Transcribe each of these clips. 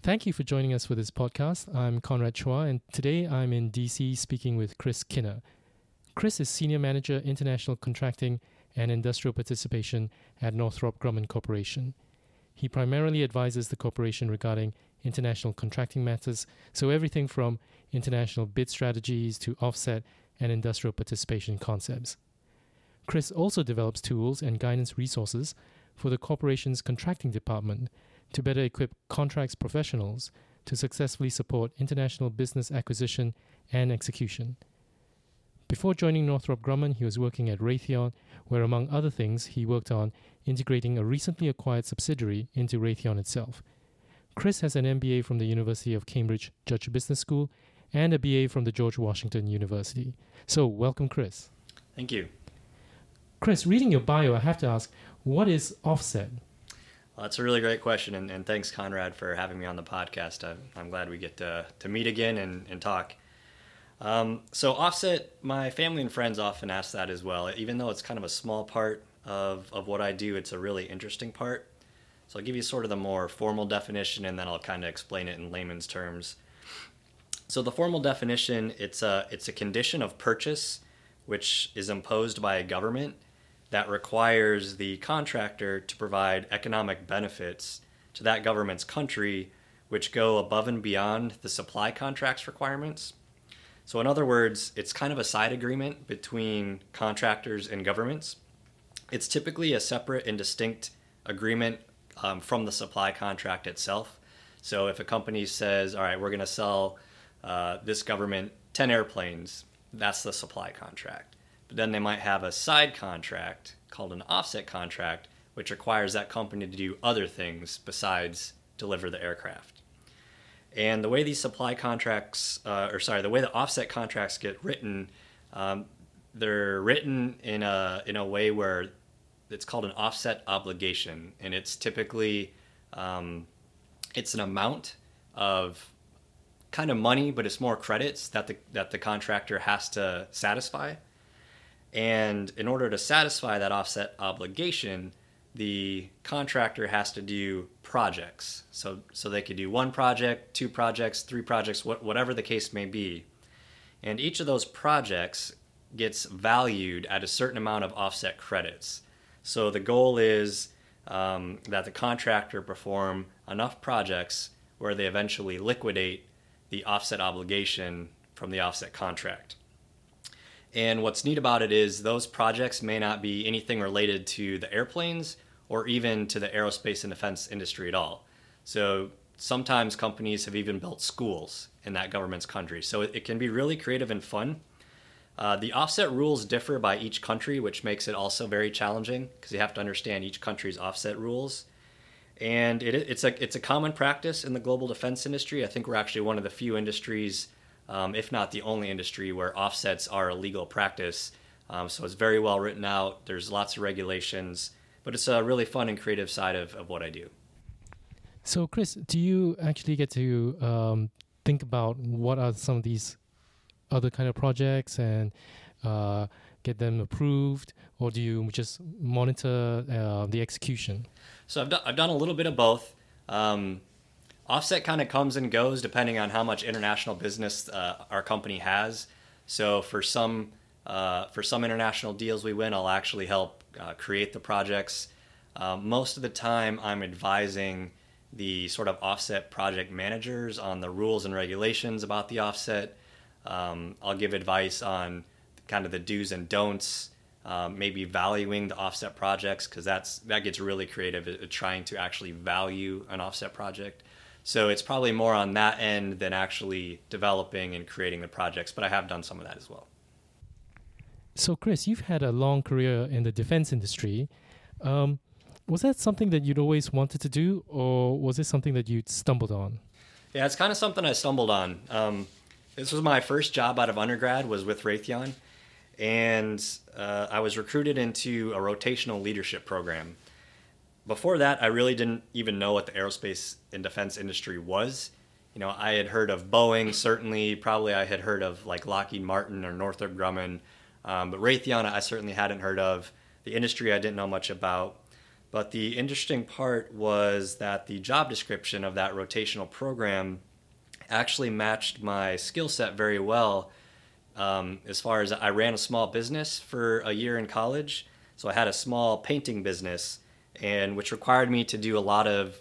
Thank you for joining us for this podcast. I'm Conrad Chua, and today I'm in DC speaking with Chris Kinner. Chris is Senior Manager, International Contracting and Industrial Participation at Northrop Grumman Corporation. He primarily advises the corporation regarding international contracting matters, so everything from international bid strategies to offset and industrial participation concepts. Chris also develops tools and guidance resources for the corporation's contracting department to better equip contracts professionals to successfully support international business acquisition and execution. Before joining Northrop Grumman, he was working at Raytheon, where, among other things, he worked on integrating a recently acquired subsidiary into Raytheon itself. Chris has an MBA from the University of Cambridge Judge Business School and a BA from the George Washington University. So, welcome, Chris. Thank you. Chris, reading your bio, I have to ask, what is offset? Well, that's a really great question, and, and thanks, Conrad, for having me on the podcast. I, I'm glad we get to, to meet again and, and talk. Um, so, offset, my family and friends often ask that as well. Even though it's kind of a small part of, of what I do, it's a really interesting part. So, I'll give you sort of the more formal definition and then I'll kind of explain it in layman's terms. So, the formal definition it's a, it's a condition of purchase which is imposed by a government that requires the contractor to provide economic benefits to that government's country, which go above and beyond the supply contracts requirements. So, in other words, it's kind of a side agreement between contractors and governments. It's typically a separate and distinct agreement um, from the supply contract itself. So, if a company says, All right, we're going to sell uh, this government 10 airplanes, that's the supply contract. But then they might have a side contract called an offset contract, which requires that company to do other things besides deliver the aircraft. And the way these supply contracts, uh, or sorry, the way the offset contracts get written, um, they're written in a in a way where it's called an offset obligation, and it's typically um, it's an amount of kind of money, but it's more credits that the that the contractor has to satisfy. And in order to satisfy that offset obligation, the contractor has to do projects. So, so they could do one project, two projects, three projects, whatever the case may be. And each of those projects gets valued at a certain amount of offset credits. So the goal is um, that the contractor perform enough projects where they eventually liquidate the offset obligation from the offset contract. And what's neat about it is those projects may not be anything related to the airplanes or even to the aerospace and defense industry at all. So sometimes companies have even built schools in that government's country. So it, can be really creative and fun. Uh, the offset rules differ by each country, which makes it also very challenging because you have to understand each country's offset rules. And it, it's a it's a common practice in the global defense industry. I think we're actually one of the few industries um, if not the only industry where offsets are a legal practice. Um, so it's very well written out. There's lots of regulations, but it's a really fun and creative side of, of what I do. So, Chris, do you actually get to um, think about what are some of these other kind of projects and uh, get them approved, or do you just monitor uh, the execution? So I've done, I've done a little bit of both. Um, offset kind of comes and goes depending on how much international business uh, our company has. So for some uh, for some international deals we win, I'll actually help uh, create the projects. Um, most of the time, I'm advising the sort of offset project managers on the rules and regulations about the offset. Um, I'll give advice on kind of the do's and don'ts. Um, maybe valuing the offset projects because that's that gets really creative at, at trying to actually value an offset project. So it's probably more on that end than actually developing and creating the projects, but I have done some of that as well. So, Chris, you've had a long career in the defense industry. Um, was that something that you'd always wanted to do, or was it something that you'd stumbled on? Yeah, it's kind of something I stumbled on. Um, this was my first job out of undergrad was with Raytheon, and uh, I was recruited into a rotational leadership program before that, I really didn't even know what the aerospace and defense industry was. You know, I had heard of Boeing, certainly, probably I had heard of like Lockheed Martin or Northrop Grumman, um, but Raytheon I certainly hadn't heard of. The industry I didn't know much about. But the interesting part was that the job description of that rotational program actually matched my skill set very well. Um, as far as I ran a small business for a year in college, so I had a small painting business, and which required me to do a lot of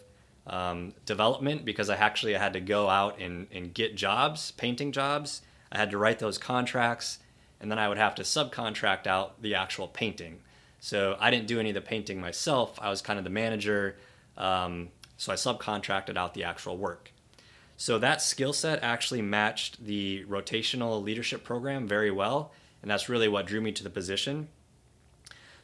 um, development because I actually had to go out and, and get jobs, painting jobs. I had to write those contracts, and then I would have to subcontract out the actual painting. So I didn't do any of the painting myself. I was kind of the manager. Um, so I subcontracted out the actual work. So that skill set actually matched the rotational leadership program very well. And that's really what drew me to the position.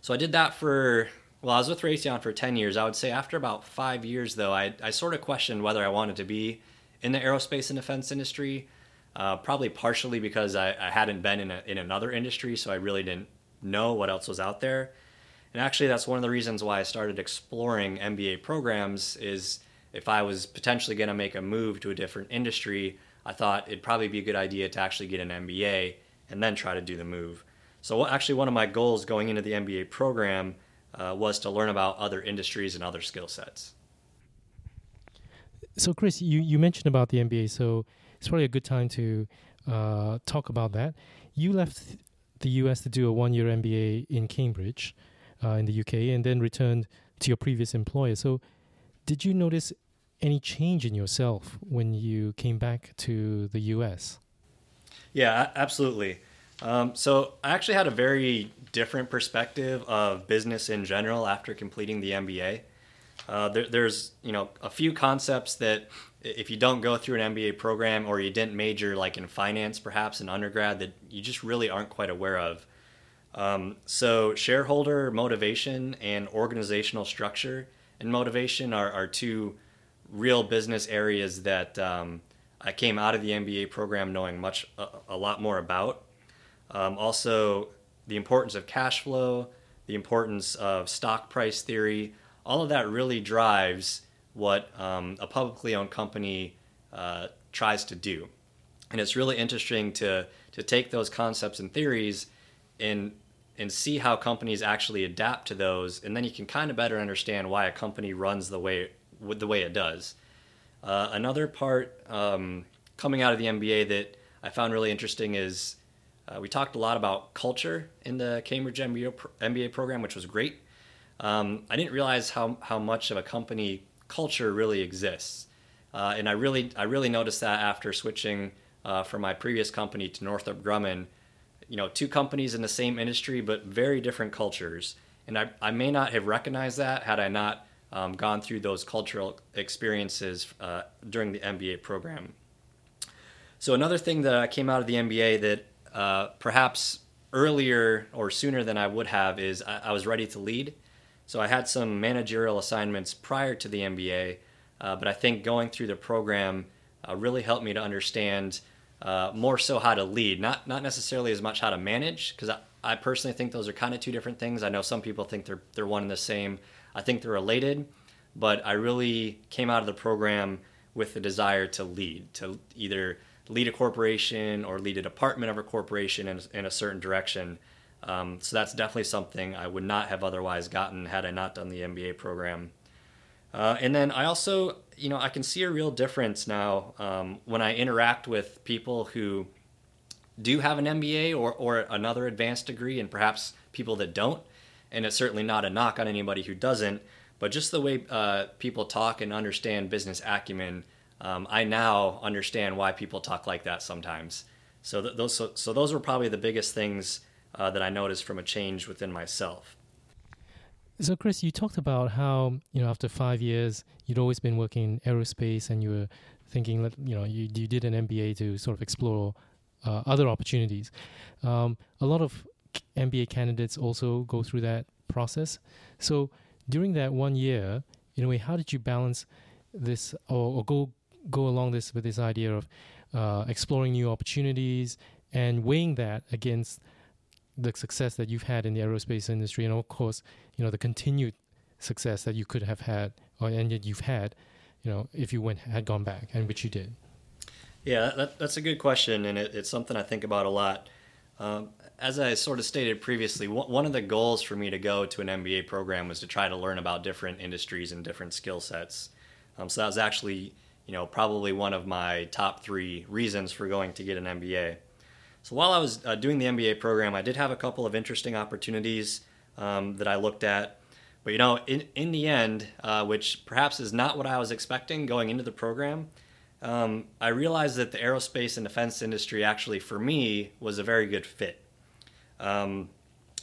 So I did that for, well, I was with Raytheon for 10 years. I would say after about five years, though, I, I sort of questioned whether I wanted to be in the aerospace and defense industry. Uh, probably partially because I, I hadn't been in, a, in another industry, so I really didn't know what else was out there. And actually, that's one of the reasons why I started exploring MBA programs. Is if I was potentially going to make a move to a different industry, I thought it'd probably be a good idea to actually get an MBA and then try to do the move. So, actually, one of my goals going into the MBA program uh, was to learn about other industries and other skill sets. So, Chris, you, you mentioned about the MBA, so it's probably a good time to uh, talk about that. You left the US to do a one year MBA in Cambridge uh, in the UK and then returned to your previous employer. So, did you notice any change in yourself when you came back to the US? Yeah, absolutely. Um, so, I actually had a very different perspective of business in general after completing the MBA. Uh, there, there's you know a few concepts that if you don't go through an MBA program or you didn't major like in finance perhaps in undergrad that you just really aren't quite aware of. Um, so, shareholder motivation and organizational structure and motivation are, are two real business areas that um, I came out of the MBA program knowing much, a, a lot more about. Um, also, the importance of cash flow, the importance of stock price theory, all of that really drives what um, a publicly owned company uh, tries to do. And it's really interesting to, to take those concepts and theories and and see how companies actually adapt to those, and then you can kind of better understand why a company runs the way the way it does. Uh, another part um, coming out of the MBA that I found really interesting is uh, we talked a lot about culture in the Cambridge MBA, MBA program, which was great. Um, I didn't realize how, how much of a company culture really exists, uh, and I really I really noticed that after switching uh, from my previous company to Northrop Grumman you know, two companies in the same industry but very different cultures. And I, I may not have recognized that had I not um, gone through those cultural experiences uh, during the MBA program. So another thing that came out of the MBA that uh, perhaps earlier or sooner than I would have is I, I, was ready to lead. So I had some managerial assignments prior to the MBA, uh, but I think going through the program uh, really helped me to understand uh, more so how to lead, not not necessarily as much how to manage, because I, I personally think those are kind of two different things. I know some people think they're they're one and the same. I think they're related, but I really came out of the program with the desire to lead, to either lead a corporation or lead a department of a corporation in, in a certain direction. Um, so that's definitely something I would not have otherwise gotten had I not done the MBA program. Uh, and then I also, you know, I can see a real difference now um, when I interact with people who do have an MBA or, or another advanced degree, and perhaps people that don't. And it's certainly not a knock on anybody who doesn't, but just the way uh, people talk and understand business acumen, um, I now understand why people talk like that sometimes. So th- those, so, so, those were probably the biggest things uh, that I noticed from a change within myself. So, Chris, you talked about how you know after five years you'd always been working in aerospace, and you were thinking that you know you you did an MBA to sort of explore uh, other opportunities. Um, a lot of MBA candidates also go through that process. So, during that one year, in a way, how did you balance this, or, or go go along this with this idea of uh, exploring new opportunities and weighing that against the success that you've had in the aerospace industry, and of course, you know the continued success that you could have had, or and yet you've had, you know, if you went had gone back, and which you did. Yeah, that, that's a good question, and it, it's something I think about a lot. Um, as I sort of stated previously, one of the goals for me to go to an MBA program was to try to learn about different industries and different skill sets. Um, so that was actually, you know, probably one of my top three reasons for going to get an MBA. So while I was uh, doing the MBA program, I did have a couple of interesting opportunities um, that I looked at. But you know, in in the end, uh, which perhaps is not what I was expecting going into the program, um, I realized that the aerospace and defense industry actually, for me, was a very good fit. Um,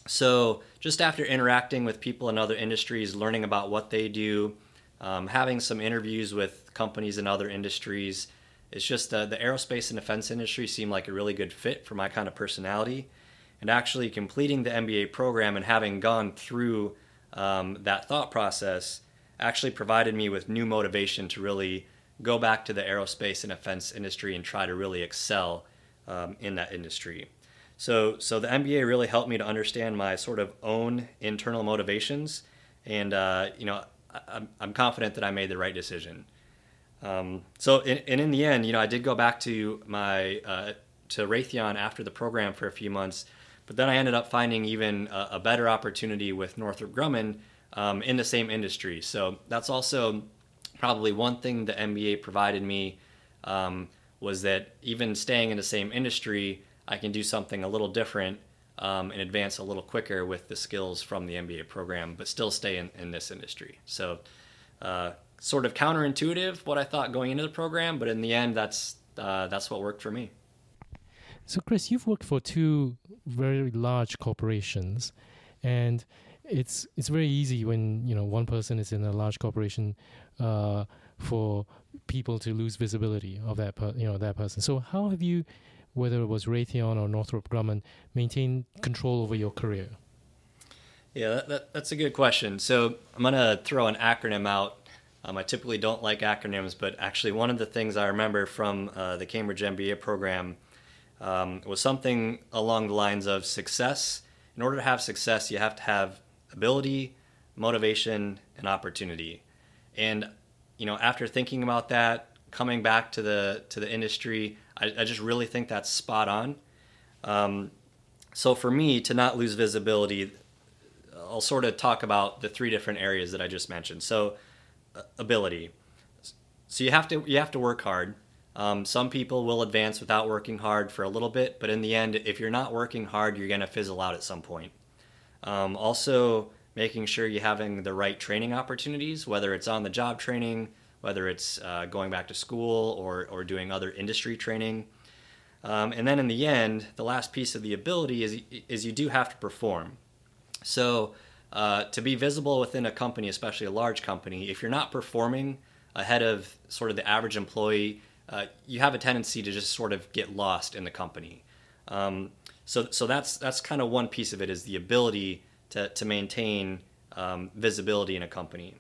so just after interacting with people in other industries, learning about what they do, um, having some interviews with companies in other industries, it's just uh, the aerospace and defense industry seemed like a really good fit for my kind of personality. And actually completing the MBA program and having gone through um, that thought process actually provided me with new motivation to really go back to the aerospace and defense industry and try to really excel um, in that industry. So, so the MBA really helped me to understand my sort of own internal motivations, and uh, you know, I, I'm confident that I made the right decision. Um, so, in, and in the end, you know, I did go back to my uh, to Raytheon after the program for a few months, but then I ended up finding even a, a better opportunity with Northrop Grumman um, in the same industry. So that's also probably one thing the MBA provided me um, was that even staying in the same industry, I can do something a little different um, and advance a little quicker with the skills from the MBA program, but still stay in, in this industry. So, uh, sort of counterintuitive what I thought going into the program, but in the end, that's uh, that's what worked for me. So, Chris, you've worked for two very large corporations, and it's it's very easy when you know one person is in a large corporation uh, for people to lose visibility of that per, you know that person. So, how have you whether it was Raytheon or Northrop Grumman, maintain control over your career? Yeah, that, that, that's a good question. So I'm going to throw an acronym out. Um, I typically don't like acronyms, but actually, one of the things I remember from uh, the Cambridge MBA program um, was something along the lines of success. In order to have success, you have to have ability, motivation, and opportunity. And you know, after thinking about that, coming back to the to the industry, I, I just really think that's spot on. Um, so for me to not lose visibility, I'll sort of talk about the three different areas that I just mentioned. So ability. So you have to you have to work hard. Um, some people will advance without working hard for a little bit, but in the end, if you're not working hard, you're going to fizzle out at some point. Um, also, making sure you're having the right training opportunities, whether it's on the job training, whether it's uh, going back to school or, or doing other industry training. Um, and then in the end, the last piece of the ability is, is you do have to perform. So uh, to be visible within a company, especially a large company, if you're not performing ahead of sort of the average employee, uh, you have a tendency to just sort of get lost in the company. Um, so, so that's that's kind of one piece of it is the ability to, to maintain um, visibility in a company.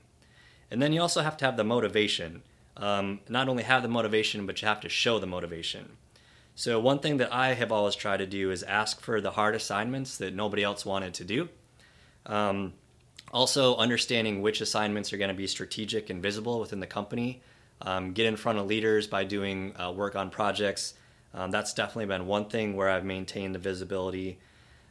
And then you also have to have the motivation. Um, not only have the motivation, but you have to show the motivation. So, one thing that I have always tried to do is ask for the hard assignments that nobody else wanted to do. Um, also, understanding which assignments are going to be strategic and visible within the company. Um, get in front of leaders by doing uh, work on projects. Um, that's definitely been one thing where I've maintained the visibility.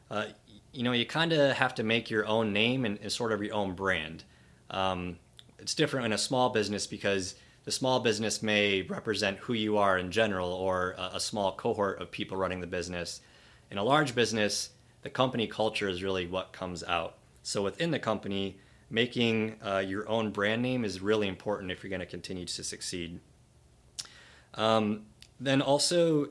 Uh, you know, you kind of have to make your own name and, and, sort of your own brand. Um, it's different in a small business because the small business may represent who you are in general or a, a small cohort of people running the business. In a large business, the company culture is really what comes out. So within the company, making uh, your own brand name is really important if you're going to continue to succeed. Um, then also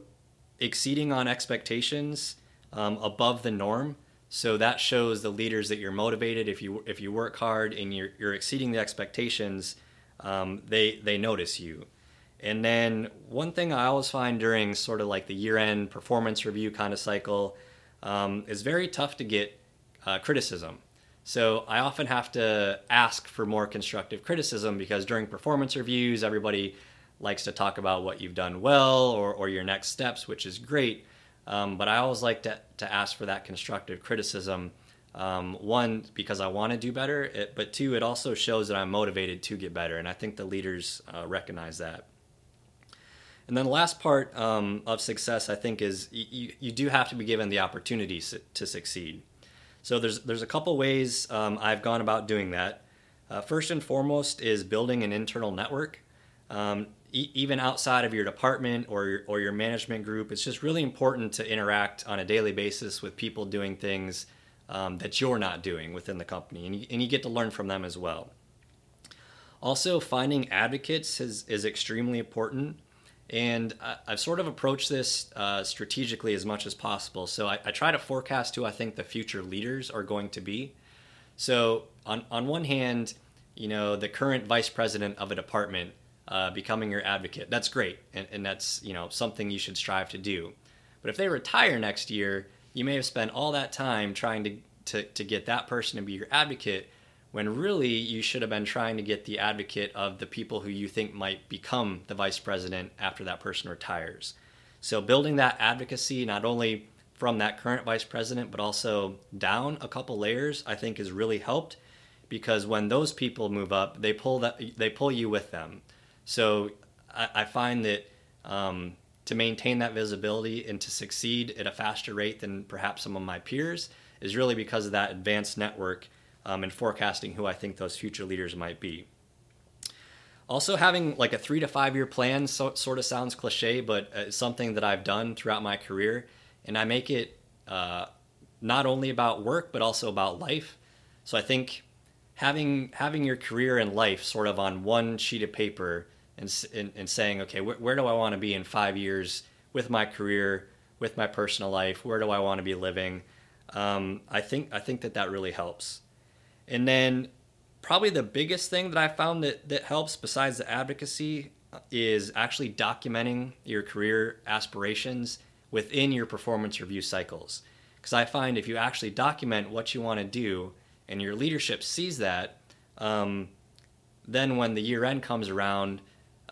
exceeding on expectations um, above the norm so that shows the leaders that you're motivated. If you if you work hard and you're you're exceeding the expectations, um, they they notice you. And then one thing I always find during sort of like the year-end performance review kind of cycle um, is very tough to get uh, criticism. So I often have to ask for more constructive criticism because during performance reviews, everybody likes to talk about what you've done well or, or your next steps, which is great. Um, but I always like to, to ask for that constructive criticism. Um, one, because I want to do better, it, but two, it also shows that I'm motivated to get better. And I think the leaders uh, recognize that. And then the last part um, of success, I think, is you, you do have to be given the opportunity to succeed. So there's there's a couple ways um, I've gone about doing that. Uh, first and foremost is building an internal network. Um, even outside of your department or your, or your management group, it's just really important to interact on a daily basis with people doing things um, that you're not doing within the company, and you, and you get to learn from them as well. Also, finding advocates is, is extremely important. And I've sort of approached this uh, strategically as much as possible. So I, I, try to forecast who I think the future leaders are going to be. So on, on one hand, you know, the current vice president of a department uh, becoming your advocate, that's great. And, and that's, you know, something you should strive to do. But if they retire next year, you may have spent all that time trying to, to, to get that person to be your advocate when really you should have been trying to get the advocate of the people who you think might become the vice president after that person retires. So building that advocacy not only from that current vice president but also down a couple layers I think has really helped because when those people move up they pull that they pull you with them. So I, I find that um, to maintain that visibility and to succeed at a faster rate than perhaps some of my peers is really because of that advanced network um, and forecasting who I think those future leaders might be. Also, having like a three to five year plan so, sort of sounds cliche, but it's something that I've done throughout my career, and I make it uh, not only about work but also about life. So I think having having your career and life sort of on one sheet of paper and and, and saying, okay, wh- where do I want to be in five years with my career, with my personal life? Where do I want to be living? Um, I think I think that that really helps. And then probably the biggest thing that I found that, that helps besides the advocacy is actually documenting your career aspirations within your performance review cycles. Because I find if you actually document what you want to do and your leadership sees that, um, then when the year end comes around,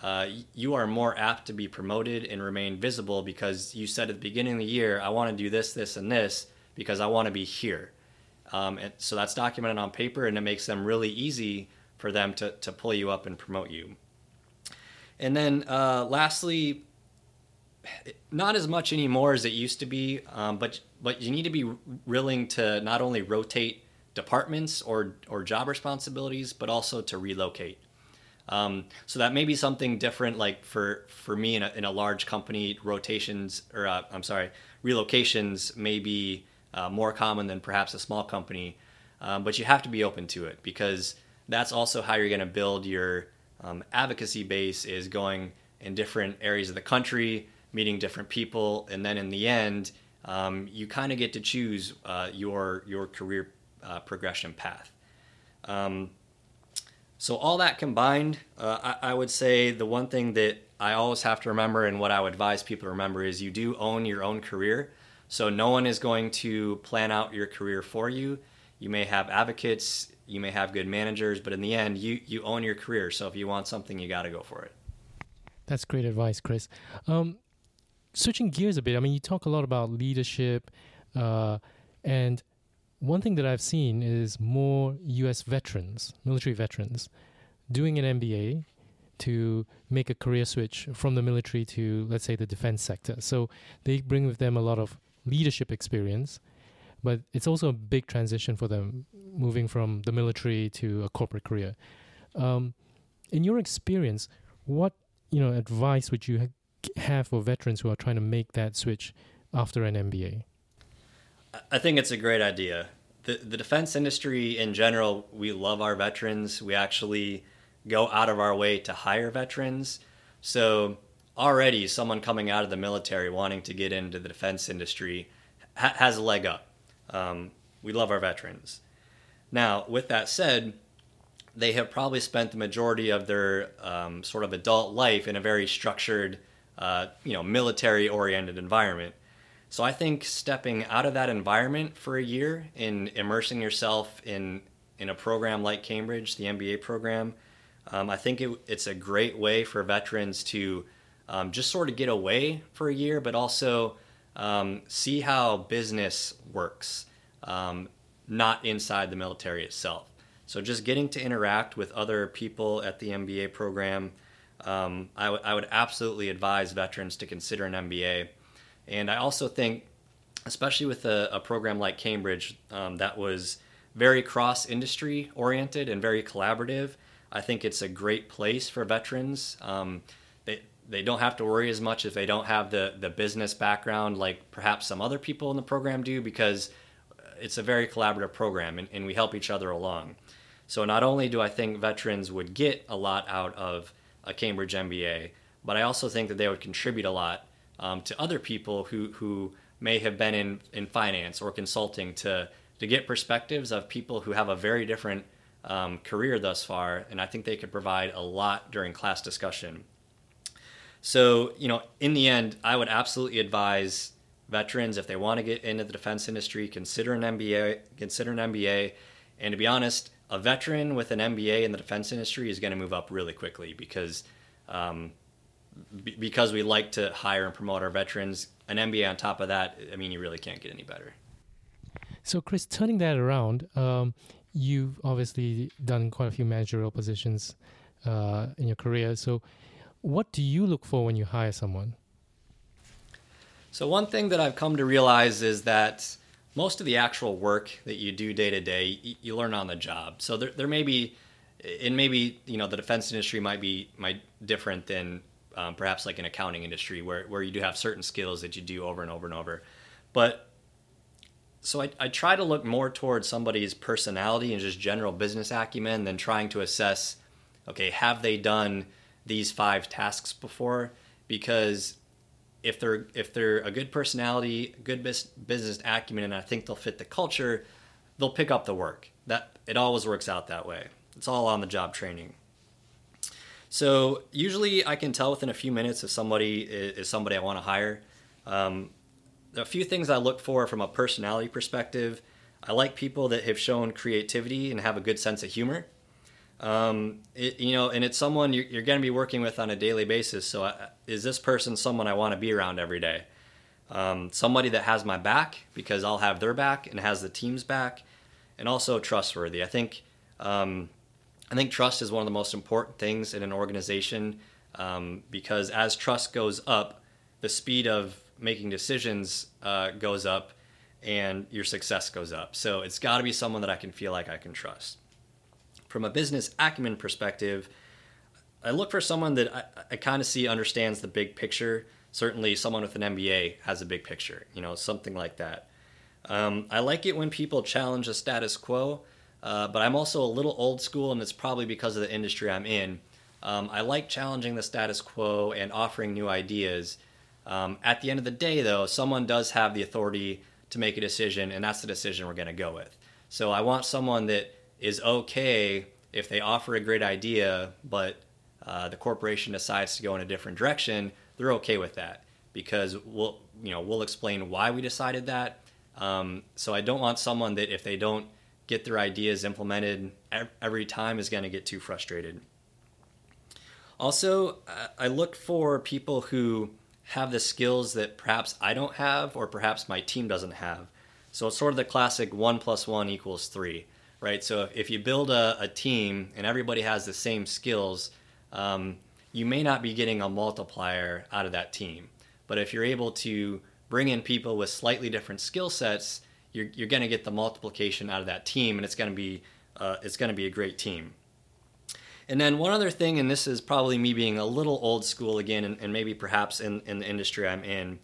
uh, you are more apt to be promoted and remain visible because you said at the beginning of the year, I want to do this, this, and this because I want to be here. Um, and so that's documented on paper, and it makes them really easy for them to, to pull you up and promote you. And then uh, lastly, not as much anymore as it used to be, um, but but you need to be willing to not only rotate departments or or job responsibilities, but also to relocate. Um, so that may be something different, like for for me in a, in a large company, rotations or uh, I'm sorry, relocations may be uh, more common than perhaps a small company. Um, but you have to be open to it because that's also how you're going to build your um, advocacy base is going in different areas of the country, meeting different people, and then in the end, um, you kind of get to choose uh, your your career uh, progression path. Um, so all that combined, uh, I, I, would say the one thing that I always have to remember, and what I would advise people to remember, is you do own your own career. So no one is going to plan out your career for you. You may have advocates, you may have good managers, but in the end, you you own your career. So if you want something, you got to go for it. That's great advice, Chris. Um, switching gears a bit, I mean, you talk a lot about leadership, uh, and one thing that I've seen is more U.S. veterans, military veterans, doing an MBA to make a career switch from the military to, let's say, the defense sector. So they bring with them a lot of leadership experience, but it's also a big transition for them moving from the military to a corporate career. Um, in your experience, what you know advice would you ha- have for veterans who are trying to make that switch after an MBA? I think it's a great idea. The the defense industry in general, we love our veterans. We actually go out of our way to hire veterans. So already someone coming out of the military wanting to get into the defense industry ha- has a leg up. Um, we love our veterans. Now, with that said, they have probably spent the majority of their um, sort of adult life in a very structured, uh, you know, military-oriented environment. So I think stepping out of that environment for a year and immersing yourself in in a program like Cambridge, the MBA program, um, I think it, it's a great way for veterans to um, just sort of get away for a year, but also um, see how business works, um, not inside the military itself. So just getting to interact with other people at the MBA program um, I, w- I would absolutely advise veterans to consider an MBA. And I also think, especially with a, a program like Cambridge um, that was very cross industry oriented and very collaborative, I think it's a great place for veterans. Um, they, they don't have to worry as much if they don't have the, the business background like perhaps some other people in the program do because it's a very collaborative program and, and we help each other along. So not only do I think veterans would get a lot out of a Cambridge MBA, but I also think that they would contribute a lot um, to other people who, who may have been in, in finance or consulting to, to get perspectives of people who have a very different um, career thus far. And I think they could provide a lot during class discussion. So, you know, in the end, I would absolutely advise veterans if they want to get into the defense industry, consider an MBA, consider an MBA. And to be honest, a veteran with an MBA in the defense industry is going to move up really quickly because um, b- because we like to hire and promote our veterans. An MBA on top of that, I mean, you really can't get any better. So, Chris, turning that around, um, you've obviously done quite a few managerial positions uh, in your career. So, what do you look for when you hire someone? So, one thing that I've come to realize is that most of the actual work that you do day to day, you learn on the job. So, there, there may be, and maybe, you know, the defense industry might be might different than um, perhaps like an accounting industry where, where you do have certain skills that you do over and over and over. But so I, I try to look more towards somebody's personality and just general business acumen than trying to assess, okay, have they done these five tasks before? Because if they're if they're a good personality, good business acumen, and I think they'll fit the culture, they'll pick up the work. That it always works out that way. It's all on the job training. So usually I can tell within a few minutes if somebody is somebody I want to hire. Um, a few things I look for from a personality perspective. I like people that have shown creativity and have a good sense of humor. Um, it, you know, and it's someone you're, you're going to be working with on a daily basis. So, I, is this person someone I want to be around every day? Um, somebody that has my back because I'll have their back and has the team's back, and also trustworthy. I think um, I think trust is one of the most important things in an organization um, because as trust goes up, the speed of making decisions uh, goes up, and your success goes up. So it's got to be someone that I can feel like I can trust from a business acumen perspective, I look for someone that I, I kind of see understands the big picture. Certainly, someone with an MBA has a big picture, you know, something like that. Um, I like it when people challenge the status quo, uh, but I'm also a little old school, and it's probably because of the industry I'm in. Um, I like challenging the status quo and offering new ideas. Um, at the end of the day, though, someone does have the authority to make a decision, and that's the decision we're going to go with. So I want someone that is okay if they offer a great idea, but uh, the corporation decides to go in a different direction. They're okay with that because we'll you know we'll explain why we decided that. Um, so I don't want someone that if they don't get their ideas implemented every time is going to get too frustrated. Also, I look for people who have the skills that perhaps I don't have or perhaps my team doesn't have. So it's sort of the classic one plus one equals three right? So if you build a, a team and everybody has the same skills, um, you may not be getting a multiplier out of that team. But if you're able to bring in people with slightly different skill sets, you're, you're going to get the multiplication out of that team, and it's going to be uh, it's going to be a great team. And then one other thing, and this is probably me being a little old school again, and, and maybe perhaps in, in the industry I'm in,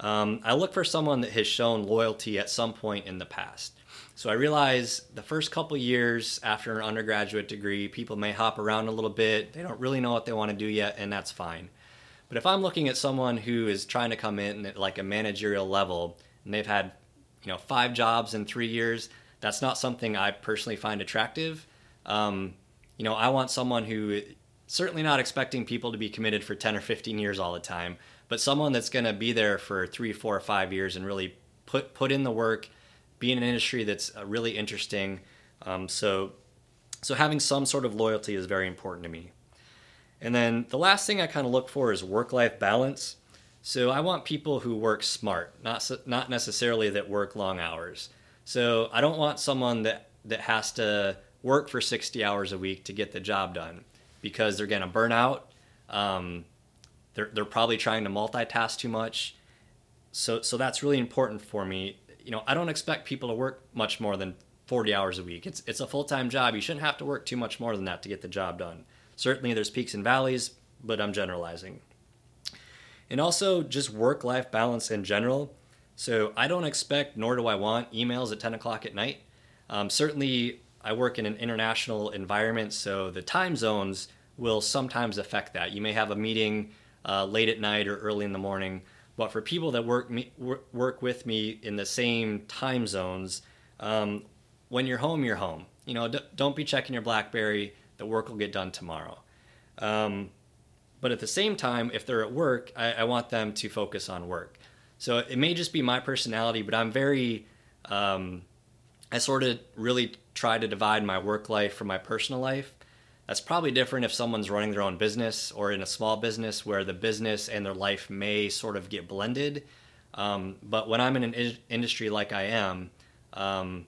um, I look for someone that has shown loyalty at some point in the past. So I realize the first couple years after an undergraduate degree, people may hop around a little bit. They don't really know what they want to do yet, and that's fine. But if I'm looking at someone who is trying to come in at like a managerial level and they've had, you know, five jobs in three years, that's not something I personally find attractive. Um, you know, I want someone who certainly not expecting people to be committed for 10 or 15 years all the time, but someone that's going to be there for three, four, or five years and really put put in the work be in an industry that's uh, really interesting. Um, so, so having some sort of loyalty is very important to me. And then the last thing I kind of look for is work-life balance. So I want people who work smart, not not necessarily that work long hours. So I don't want someone that that has to work for 60 hours a week to get the job done because they're going to burn out. Um, they're they're probably trying to multitask too much. So so that's really important for me. You know, I don't expect people to work much more than 40 hours a week. It's it's a full-time job. You shouldn't have to work too much more than that to get the job done. Certainly there's peaks and valleys, but I'm generalizing. And also just work-life balance in general. So I don't expect, nor do I want, emails at 10 o'clock at night. Um, certainly, I work in an international environment, so the time zones will sometimes affect that. You may have a meeting uh, late at night or early in the morning, but for people that work me, work with me in the same time zones, um, when you're home, you're home. You know, don't be checking your BlackBerry. The work will get done tomorrow. Um, but at the same time, if they're at work, I, I, want them to focus on work. So it may just be my personality, but I'm very, um, I sort of really try to divide my work life from my personal life. That's probably different if someone's running their own business or in a small business where the business and their life may sort of get blended. Um, but when I'm in an in- industry like I am, um,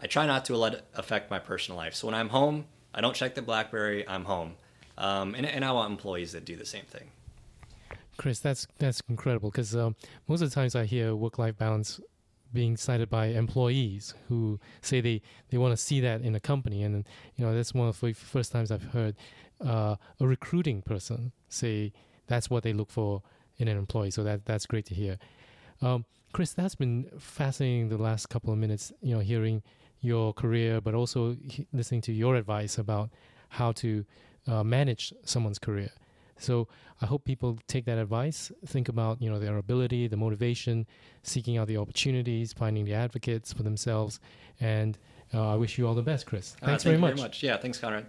I try not to let it affect my personal life. So when I'm home, I don't check the BlackBerry. I'm home, um, and, and I want employees that do the same thing. Chris, that's that's incredible because um, most of the times I hear work-life balance being cited by employees who say they, they want to see that in a company, and you know that's one of the first times I've heard uh, a recruiting person say that's what they look for in an employee. So that that's great to hear. Um, Chris, that's been fascinating the last couple of minutes. You know, hearing your career, but also listening to your advice about how to uh, manage someone's career. So I hope people take that advice, think about you know their ability, the motivation, seeking out the opportunities, finding the advocates for themselves, and uh, I wish you all the best, Chris. Uh, thanks uh, thank very much. very much. Yeah, thanks, Conrad.